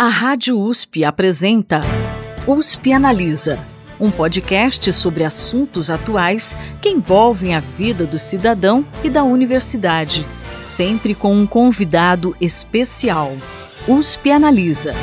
A Rádio USP apresenta USP Analisa, um podcast sobre assuntos atuais que envolvem a vida do cidadão e da universidade, sempre com um convidado especial. USP Analisa.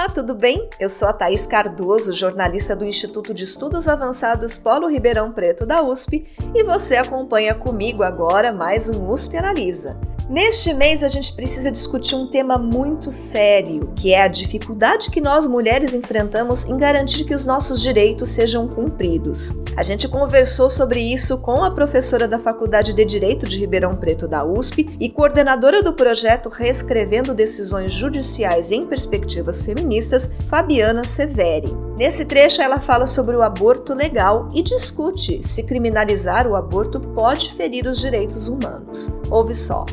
Olá, tudo bem? Eu sou a Thaís Cardoso, jornalista do Instituto de Estudos Avançados Polo Ribeirão Preto da USP, e você acompanha comigo agora mais um USP Analisa. Neste mês, a gente precisa discutir um tema muito sério, que é a dificuldade que nós mulheres enfrentamos em garantir que os nossos direitos sejam cumpridos. A gente conversou sobre isso com a professora da Faculdade de Direito de Ribeirão Preto da USP e coordenadora do projeto Reescrevendo Decisões Judiciais em Perspectivas Feministas, Fabiana Severi. Nesse trecho, ela fala sobre o aborto legal e discute se criminalizar o aborto pode ferir os direitos humanos. Ouve só.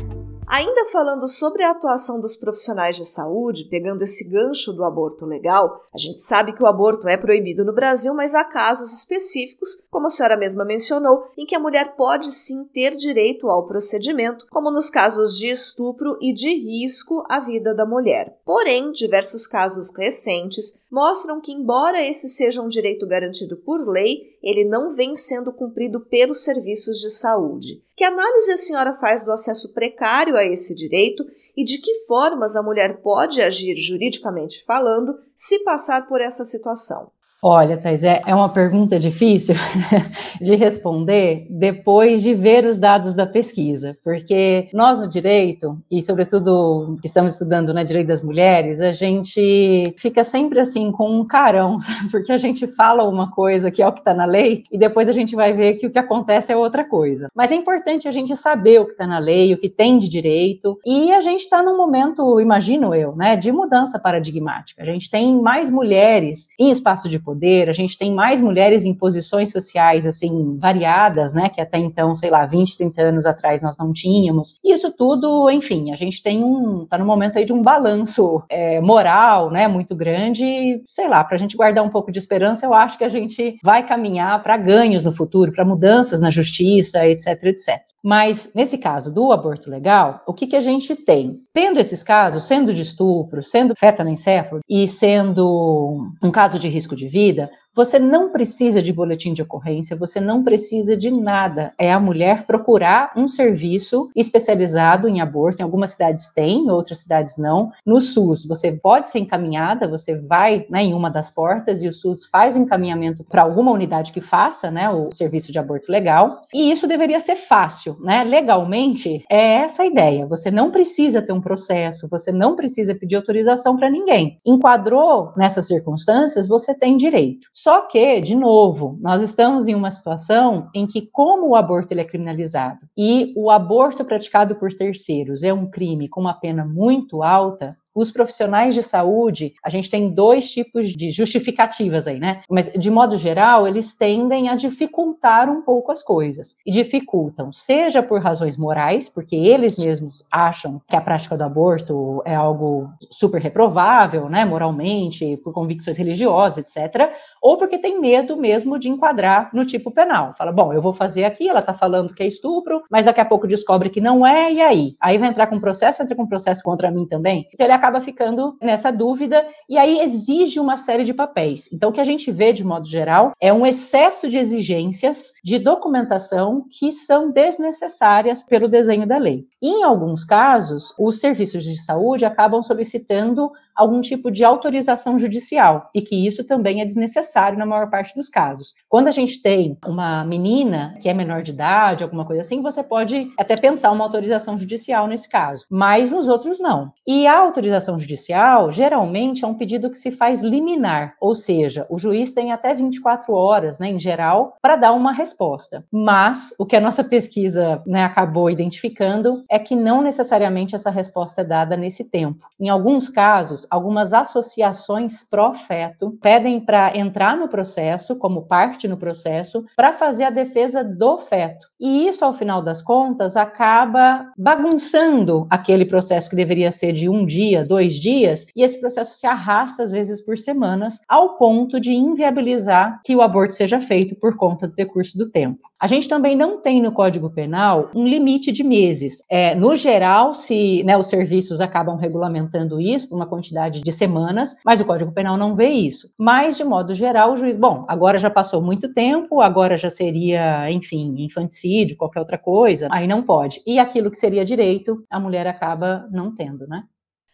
Ainda falando sobre a atuação dos profissionais de saúde, pegando esse gancho do aborto legal, a gente sabe que o aborto é proibido no Brasil, mas há casos específicos, como a senhora mesma mencionou, em que a mulher pode sim ter direito ao procedimento, como nos casos de estupro e de risco à vida da mulher. Porém, diversos casos recentes mostram que, embora esse seja um direito garantido por lei, ele não vem sendo cumprido pelos serviços de saúde. Que análise a senhora faz do acesso precário a esse direito e de que formas a mulher pode agir juridicamente falando se passar por essa situação? Olha, Thais, é, é uma pergunta difícil de responder depois de ver os dados da pesquisa, porque nós no direito, e sobretudo estamos estudando na direito das mulheres, a gente fica sempre assim com um carão, porque a gente fala uma coisa que é o que está na lei, e depois a gente vai ver que o que acontece é outra coisa. Mas é importante a gente saber o que está na lei, o que tem de direito, e a gente está num momento, imagino eu, né, de mudança paradigmática. A gente tem mais mulheres em espaço de poder, a gente tem mais mulheres em posições sociais, assim, variadas, né, que até então, sei lá, 20, 30 anos atrás nós não tínhamos. E isso tudo, enfim, a gente tem um, tá no momento aí de um balanço é, moral, né, muito grande, sei lá, para a gente guardar um pouco de esperança, eu acho que a gente vai caminhar para ganhos no futuro, para mudanças na justiça, etc, etc. Mas, nesse caso do aborto legal, o que, que a gente tem? Tendo esses casos, sendo de estupro, sendo fetanoencéfalo e sendo um caso de risco de vida, você não precisa de boletim de ocorrência, você não precisa de nada. É a mulher procurar um serviço especializado em aborto. Em algumas cidades tem, em outras cidades não. No SUS, você pode ser encaminhada, você vai né, em uma das portas e o SUS faz o encaminhamento para alguma unidade que faça né, o serviço de aborto legal. E isso deveria ser fácil, né? Legalmente, é essa a ideia. Você não precisa ter um processo, você não precisa pedir autorização para ninguém. Enquadrou nessas circunstâncias, você tem direito. Só que, de novo, nós estamos em uma situação em que, como o aborto ele é criminalizado e o aborto praticado por terceiros é um crime com uma pena muito alta, os profissionais de saúde, a gente tem dois tipos de justificativas aí, né? Mas, de modo geral, eles tendem a dificultar um pouco as coisas. E dificultam, seja por razões morais, porque eles mesmos acham que a prática do aborto é algo super reprovável, né? Moralmente, por convicções religiosas, etc. Ou porque tem medo mesmo de enquadrar no tipo penal. Fala, bom, eu vou fazer aqui, ela tá falando que é estupro, mas daqui a pouco descobre que não é, e aí? Aí vai entrar com processo, entra com processo contra mim também? Então ele acaba acaba ficando nessa dúvida e aí exige uma série de papéis. Então, o que a gente vê, de modo geral, é um excesso de exigências de documentação que são desnecessárias pelo desenho da lei. Em alguns casos, os serviços de saúde acabam solicitando algum tipo de autorização judicial e que isso também é desnecessário na maior parte dos casos. Quando a gente tem uma menina que é menor de idade, alguma coisa assim, você pode até pensar uma autorização judicial nesse caso, mas nos outros não. E a autorização judicial geralmente é um pedido que se faz liminar, ou seja, o juiz tem até 24 horas, né, em geral, para dar uma resposta. Mas o que a nossa pesquisa né, acabou identificando é que não necessariamente essa resposta é dada nesse tempo. Em alguns casos, algumas associações pró-feto pedem para entrar no processo, como parte no processo, para fazer a defesa do feto. E isso, ao final das contas, acaba bagunçando aquele processo que deveria ser de um dia, dois dias, e esse processo se arrasta, às vezes, por semanas, ao ponto de inviabilizar que o aborto seja feito por conta do decurso do tempo. A gente também não tem no Código Penal um limite de meses. É, no geral, se né, os serviços acabam regulamentando isso por uma quantidade de semanas, mas o Código Penal não vê isso. Mas, de modo geral, o juiz, bom, agora já passou muito tempo, agora já seria, enfim, infanticídio, qualquer outra coisa, aí não pode. E aquilo que seria direito, a mulher acaba não tendo, né?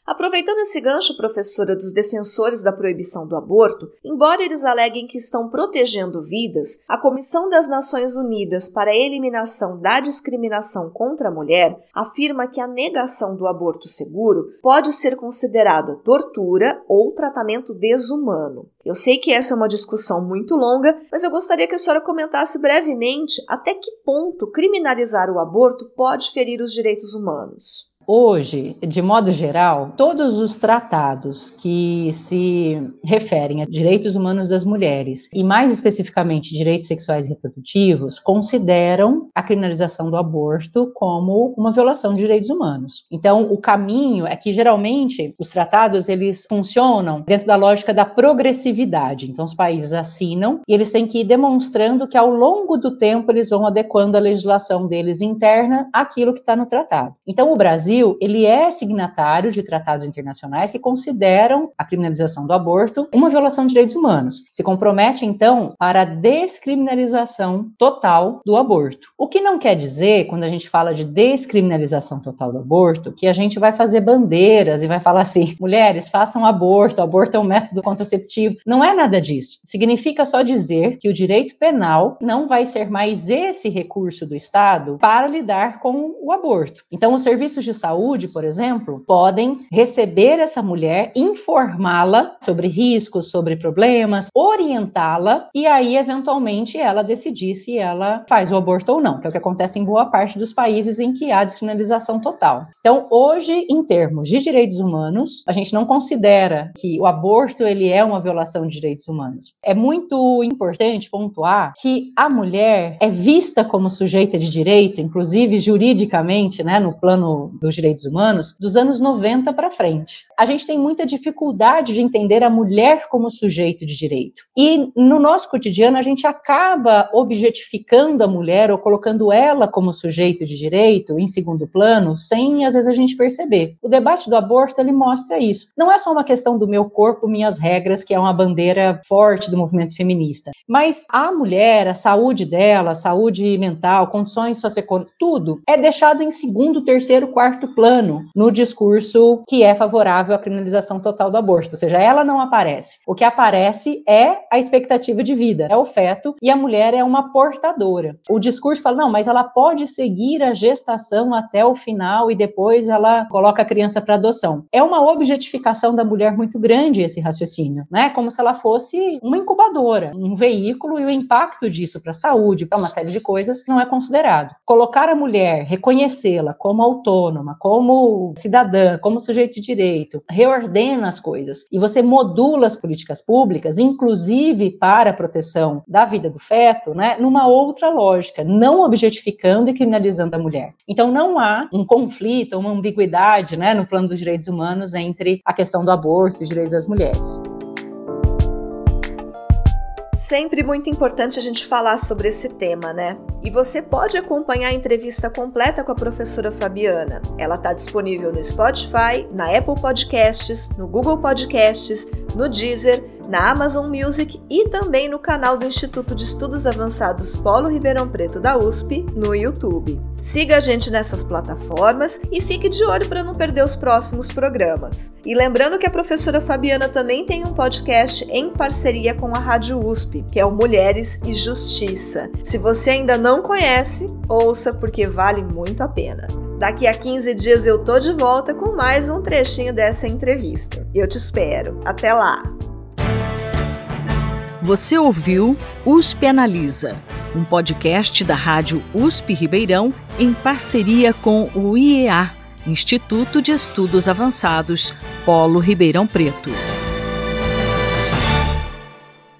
Aproveitando esse gancho, professora, dos defensores da proibição do aborto, embora eles aleguem que estão protegendo vidas, a Comissão das Nações Unidas para a Eliminação da Discriminação contra a Mulher afirma que a negação do aborto seguro pode ser considerada tortura ou tratamento desumano. Eu sei que essa é uma discussão muito longa, mas eu gostaria que a senhora comentasse brevemente até que ponto criminalizar o aborto pode ferir os direitos humanos. Hoje, de modo geral, todos os tratados que se referem a direitos humanos das mulheres e mais especificamente direitos sexuais e reprodutivos consideram a criminalização do aborto como uma violação de direitos humanos. Então, o caminho é que geralmente os tratados eles funcionam dentro da lógica da progressividade. Então, os países assinam e eles têm que ir demonstrando que ao longo do tempo eles vão adequando a legislação deles interna àquilo que está no tratado. Então, o Brasil Brasil, ele é signatário de tratados internacionais que consideram a criminalização do aborto uma violação de direitos humanos. Se compromete, então, para a descriminalização total do aborto. O que não quer dizer, quando a gente fala de descriminalização total do aborto, que a gente vai fazer bandeiras e vai falar assim: mulheres, façam aborto, aborto é um método contraceptivo. Não é nada disso. Significa só dizer que o direito penal não vai ser mais esse recurso do Estado para lidar com o aborto. Então, os serviços de saúde, por exemplo, podem receber essa mulher, informá-la sobre riscos, sobre problemas, orientá-la e aí, eventualmente, ela decidir se ela faz o aborto ou não, que é o que acontece em boa parte dos países em que há descriminalização total. Então, hoje, em termos de direitos humanos, a gente não considera que o aborto ele é uma violação de direitos humanos. É muito importante pontuar que a mulher é vista como sujeita de direito, inclusive juridicamente, né, no plano do direitos humanos dos anos 90 para frente. A gente tem muita dificuldade de entender a mulher como sujeito de direito. E no nosso cotidiano a gente acaba objetificando a mulher ou colocando ela como sujeito de direito em segundo plano, sem às vezes a gente perceber. O debate do aborto ele mostra isso. Não é só uma questão do meu corpo, minhas regras, que é uma bandeira forte do movimento feminista, mas a mulher, a saúde dela, a saúde mental, condições socioeconômicas, tudo é deixado em segundo, terceiro, quarto quarto plano no discurso que é favorável à criminalização total do aborto, ou seja, ela não aparece. O que aparece é a expectativa de vida, é o feto, e a mulher é uma portadora. O discurso fala, não, mas ela pode seguir a gestação até o final e depois ela coloca a criança para adoção. É uma objetificação da mulher muito grande esse raciocínio, né? Como se ela fosse uma incubadora, um veículo e o impacto disso para a saúde, para uma série de coisas não é considerado. Colocar a mulher, reconhecê-la como autônoma, como cidadã, como sujeito de direito, reordena as coisas e você modula as políticas públicas, inclusive para a proteção da vida do feto, né, numa outra lógica, não objetificando e criminalizando a mulher. Então não há um conflito, uma ambiguidade, né, no plano dos direitos humanos entre a questão do aborto e os direitos das mulheres. Sempre muito importante a gente falar sobre esse tema, né? E você pode acompanhar a entrevista completa com a professora Fabiana. Ela está disponível no Spotify, na Apple Podcasts, no Google Podcasts, no Deezer, na Amazon Music e também no canal do Instituto de Estudos Avançados Polo Ribeirão Preto da USP no YouTube. Siga a gente nessas plataformas e fique de olho para não perder os próximos programas. E lembrando que a professora Fabiana também tem um podcast em parceria com a Rádio USP, que é o Mulheres e Justiça. Se você ainda não conhece, ouça porque vale muito a pena. Daqui a 15 dias eu tô de volta com mais um trechinho dessa entrevista. Eu te espero. Até lá! Você ouviu USP Analisa, um podcast da Rádio USP Ribeirão em parceria com o IEA, Instituto de Estudos Avançados Polo Ribeirão Preto.